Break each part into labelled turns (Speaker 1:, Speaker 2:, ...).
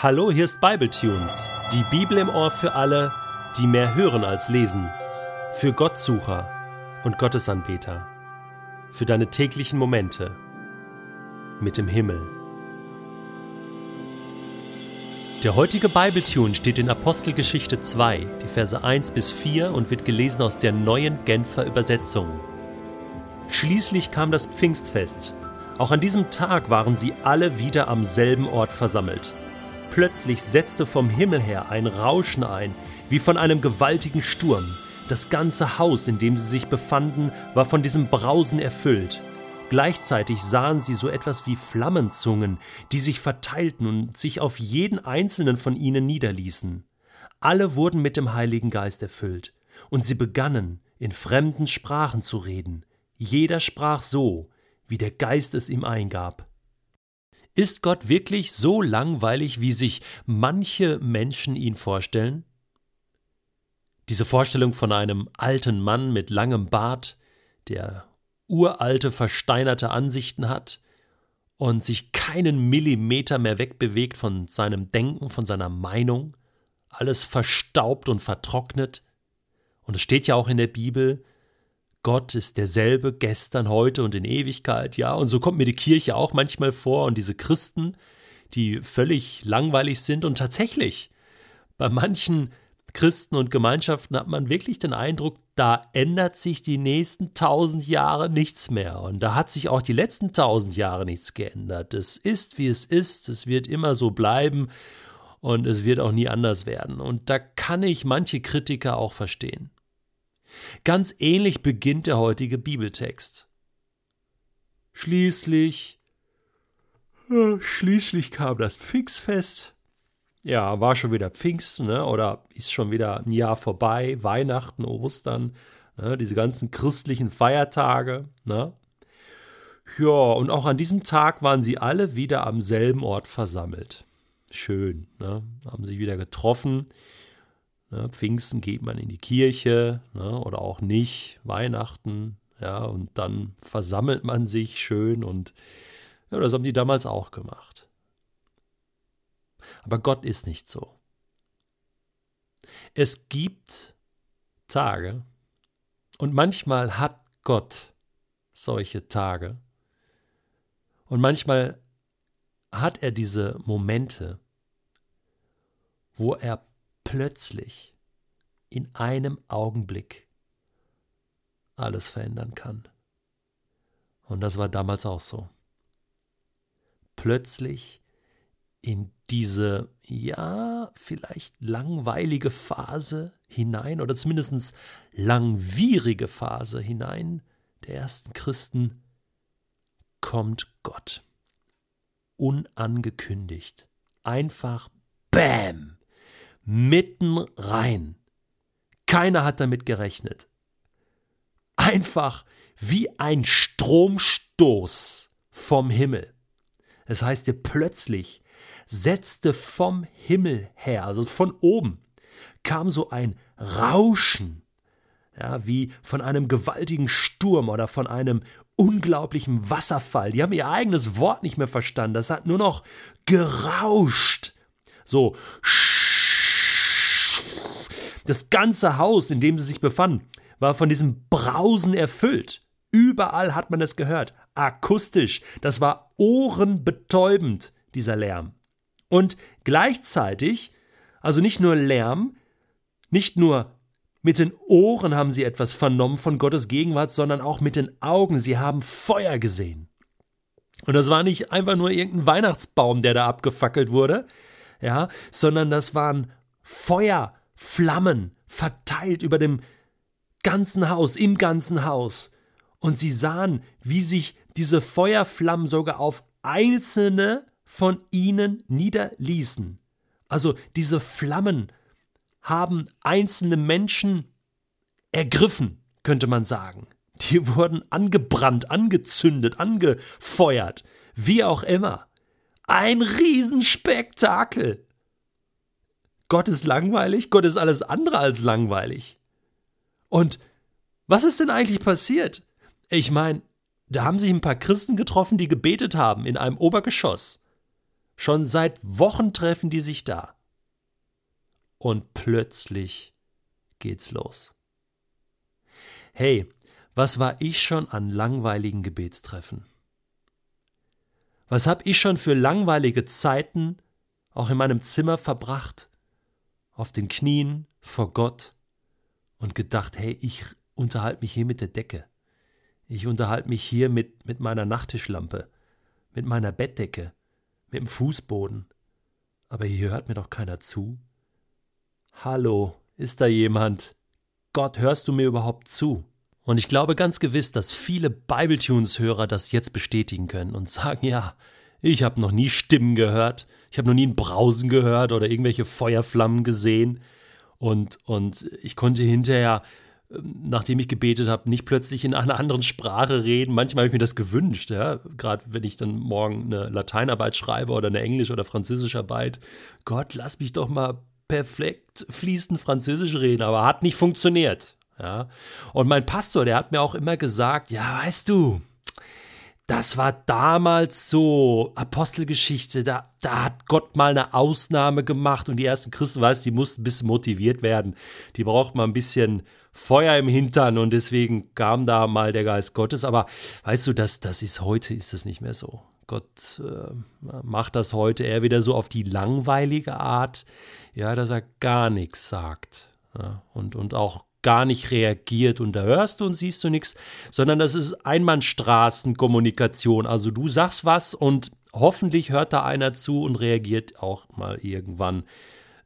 Speaker 1: Hallo, hier ist Bibletunes, die Bibel im Ohr für alle, die mehr hören als lesen, für Gottsucher und Gottesanbeter, für deine täglichen Momente mit dem Himmel. Der heutige Bibletune steht in Apostelgeschichte 2, die Verse 1 bis 4 und wird gelesen aus der neuen Genfer Übersetzung. Schließlich kam das Pfingstfest. Auch an diesem Tag waren sie alle wieder am selben Ort versammelt. Plötzlich setzte vom Himmel her ein Rauschen ein, wie von einem gewaltigen Sturm. Das ganze Haus, in dem sie sich befanden, war von diesem Brausen erfüllt. Gleichzeitig sahen sie so etwas wie Flammenzungen, die sich verteilten und sich auf jeden einzelnen von ihnen niederließen. Alle wurden mit dem Heiligen Geist erfüllt, und sie begannen, in fremden Sprachen zu reden. Jeder sprach so, wie der Geist es ihm eingab. Ist Gott wirklich so langweilig, wie sich manche Menschen ihn vorstellen? Diese Vorstellung von einem alten Mann mit langem Bart, der uralte, versteinerte Ansichten hat und sich keinen Millimeter mehr wegbewegt von seinem Denken, von seiner Meinung, alles verstaubt und vertrocknet. Und es steht ja auch in der Bibel, Gott ist derselbe gestern, heute und in Ewigkeit, ja. Und so kommt mir die Kirche auch manchmal vor und diese Christen, die völlig langweilig sind. Und tatsächlich, bei manchen Christen und Gemeinschaften hat man wirklich den Eindruck, da ändert sich die nächsten tausend Jahre nichts mehr. Und da hat sich auch die letzten tausend Jahre nichts geändert. Es ist, wie es ist. Es wird immer so bleiben. Und es wird auch nie anders werden. Und da kann ich manche Kritiker auch verstehen. Ganz ähnlich beginnt der heutige Bibeltext. Schließlich, äh, schließlich kam das Pfingstfest. Ja, war schon wieder Pfingst, ne? Oder ist schon wieder ein Jahr vorbei, Weihnachten, Ostern, ne? diese ganzen christlichen Feiertage, ne? Ja, und auch an diesem Tag waren sie alle wieder am selben Ort versammelt. Schön, ne? Haben sich wieder getroffen. Ne, Pfingsten geht man in die Kirche ne, oder auch nicht, Weihnachten, ja, und dann versammelt man sich schön und ja, das haben die damals auch gemacht. Aber Gott ist nicht so. Es gibt Tage und manchmal hat Gott solche Tage und manchmal hat er diese Momente, wo er plötzlich in einem Augenblick alles verändern kann. Und das war damals auch so. Plötzlich in diese, ja, vielleicht langweilige Phase hinein oder zumindest langwierige Phase hinein der ersten Christen kommt Gott. Unangekündigt. Einfach Bäm! Mitten rein. Keiner hat damit gerechnet. Einfach wie ein Stromstoß vom Himmel. Es heißt hier plötzlich setzte vom Himmel her, also von oben, kam so ein Rauschen, ja, wie von einem gewaltigen Sturm oder von einem unglaublichen Wasserfall. Die haben ihr eigenes Wort nicht mehr verstanden. Das hat nur noch gerauscht. So, das ganze Haus, in dem sie sich befanden, war von diesem Brausen erfüllt. Überall hat man es gehört. Akustisch. Das war ohrenbetäubend, dieser Lärm. Und gleichzeitig, also nicht nur Lärm, nicht nur mit den Ohren haben sie etwas vernommen von Gottes Gegenwart, sondern auch mit den Augen. Sie haben Feuer gesehen. Und das war nicht einfach nur irgendein Weihnachtsbaum, der da abgefackelt wurde, ja, sondern das waren Feuer, Flammen verteilt über dem ganzen Haus, im ganzen Haus. Und sie sahen, wie sich diese Feuerflammen sogar auf einzelne von ihnen niederließen. Also diese Flammen haben einzelne Menschen ergriffen, könnte man sagen. Die wurden angebrannt, angezündet, angefeuert, wie auch immer. Ein Riesenspektakel. Gott ist langweilig, Gott ist alles andere als langweilig. Und was ist denn eigentlich passiert? Ich meine, da haben sich ein paar Christen getroffen, die gebetet haben in einem Obergeschoss. Schon seit Wochen treffen die sich da. Und plötzlich geht's los. Hey, was war ich schon an langweiligen Gebetstreffen? Was hab ich schon für langweilige Zeiten auch in meinem Zimmer verbracht, auf den Knien vor Gott und gedacht, hey, ich unterhalte mich hier mit der Decke. Ich unterhalte mich hier mit, mit meiner Nachttischlampe, mit meiner Bettdecke, mit dem Fußboden. Aber hier hört mir doch keiner zu. Hallo, ist da jemand? Gott, hörst du mir überhaupt zu? Und ich glaube ganz gewiss, dass viele Bibletunes-Hörer das jetzt bestätigen können und sagen, ja, ich habe noch nie Stimmen gehört, ich habe noch nie ein Brausen gehört oder irgendwelche Feuerflammen gesehen. Und, und ich konnte hinterher, ähm, nachdem ich gebetet habe, nicht plötzlich in einer anderen Sprache reden. Manchmal habe ich mir das gewünscht, ja. Gerade wenn ich dann morgen eine Lateinarbeit schreibe oder eine Englisch- oder Französischarbeit. Gott, lass mich doch mal perfekt fließend Französisch reden, aber hat nicht funktioniert. Ja. Und mein Pastor, der hat mir auch immer gesagt, ja, weißt du, das war damals so Apostelgeschichte, da, da hat Gott mal eine Ausnahme gemacht und die ersten Christen, weißt die mussten ein bisschen motiviert werden. Die braucht mal ein bisschen Feuer im Hintern und deswegen kam da mal der Geist Gottes. Aber weißt du, das, das ist heute, ist das nicht mehr so. Gott äh, macht das heute eher wieder so auf die langweilige Art, ja, dass er gar nichts sagt. Ja, und, und auch gar nicht reagiert und da hörst du und siehst du nichts, sondern das ist Einbahnstraßenkommunikation. Also du sagst was und hoffentlich hört da einer zu und reagiert auch mal irgendwann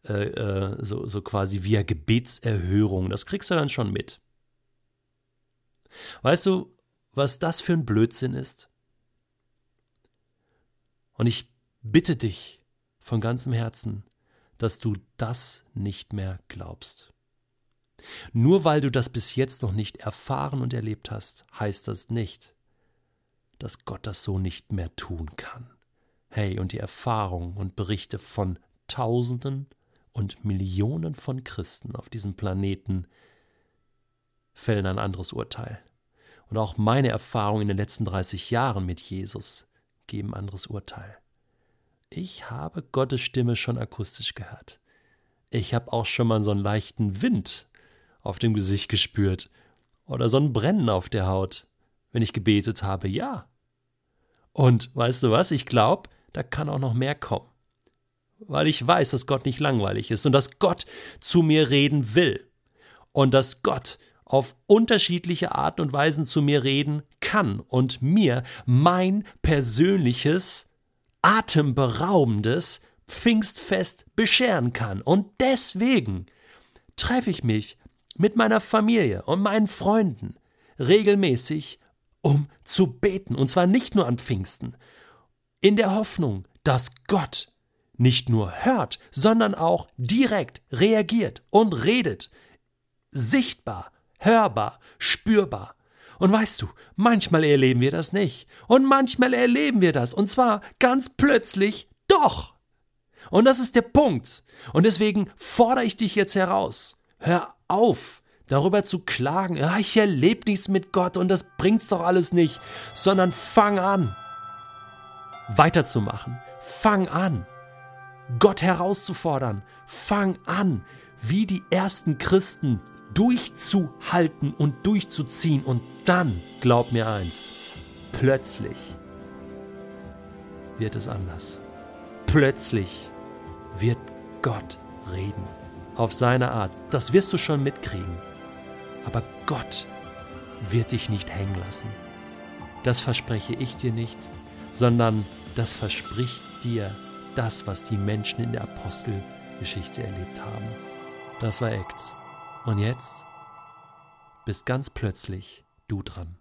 Speaker 1: äh, äh, so, so quasi via Gebetserhörung. Das kriegst du dann schon mit. Weißt du, was das für ein Blödsinn ist? Und ich bitte dich von ganzem Herzen, dass du das nicht mehr glaubst. Nur weil du das bis jetzt noch nicht erfahren und erlebt hast, heißt das nicht, dass Gott das so nicht mehr tun kann. Hey, und die Erfahrung und Berichte von Tausenden und Millionen von Christen auf diesem Planeten fällen ein anderes Urteil. Und auch meine Erfahrungen in den letzten 30 Jahren mit Jesus geben ein anderes Urteil. Ich habe Gottes Stimme schon akustisch gehört. Ich habe auch schon mal so einen leichten Wind auf dem Gesicht gespürt oder so ein Brennen auf der Haut, wenn ich gebetet habe, ja. Und weißt du was, ich glaube, da kann auch noch mehr kommen. Weil ich weiß, dass Gott nicht langweilig ist und dass Gott zu mir reden will. Und dass Gott auf unterschiedliche Arten und Weisen zu mir reden kann und mir mein persönliches, atemberaubendes Pfingstfest bescheren kann. Und deswegen treffe ich mich mit meiner Familie und meinen Freunden regelmäßig, um zu beten, und zwar nicht nur an Pfingsten, in der Hoffnung, dass Gott nicht nur hört, sondern auch direkt reagiert und redet, sichtbar, hörbar, spürbar. Und weißt du, manchmal erleben wir das nicht. Und manchmal erleben wir das. Und zwar ganz plötzlich doch. Und das ist der Punkt. Und deswegen fordere ich dich jetzt heraus. Hör auf, darüber zu klagen, ja, ich erlebe nichts mit Gott und das bringt's doch alles nicht, sondern fang an, weiterzumachen. Fang an, Gott herauszufordern. Fang an, wie die ersten Christen durchzuhalten und durchzuziehen. Und dann, glaub mir eins, plötzlich wird es anders. Plötzlich wird Gott reden auf seine Art. Das wirst du schon mitkriegen. Aber Gott wird dich nicht hängen lassen. Das verspreche ich dir nicht, sondern das verspricht dir das, was die Menschen in der Apostelgeschichte erlebt haben. Das war Acts. Und jetzt bist ganz plötzlich du dran.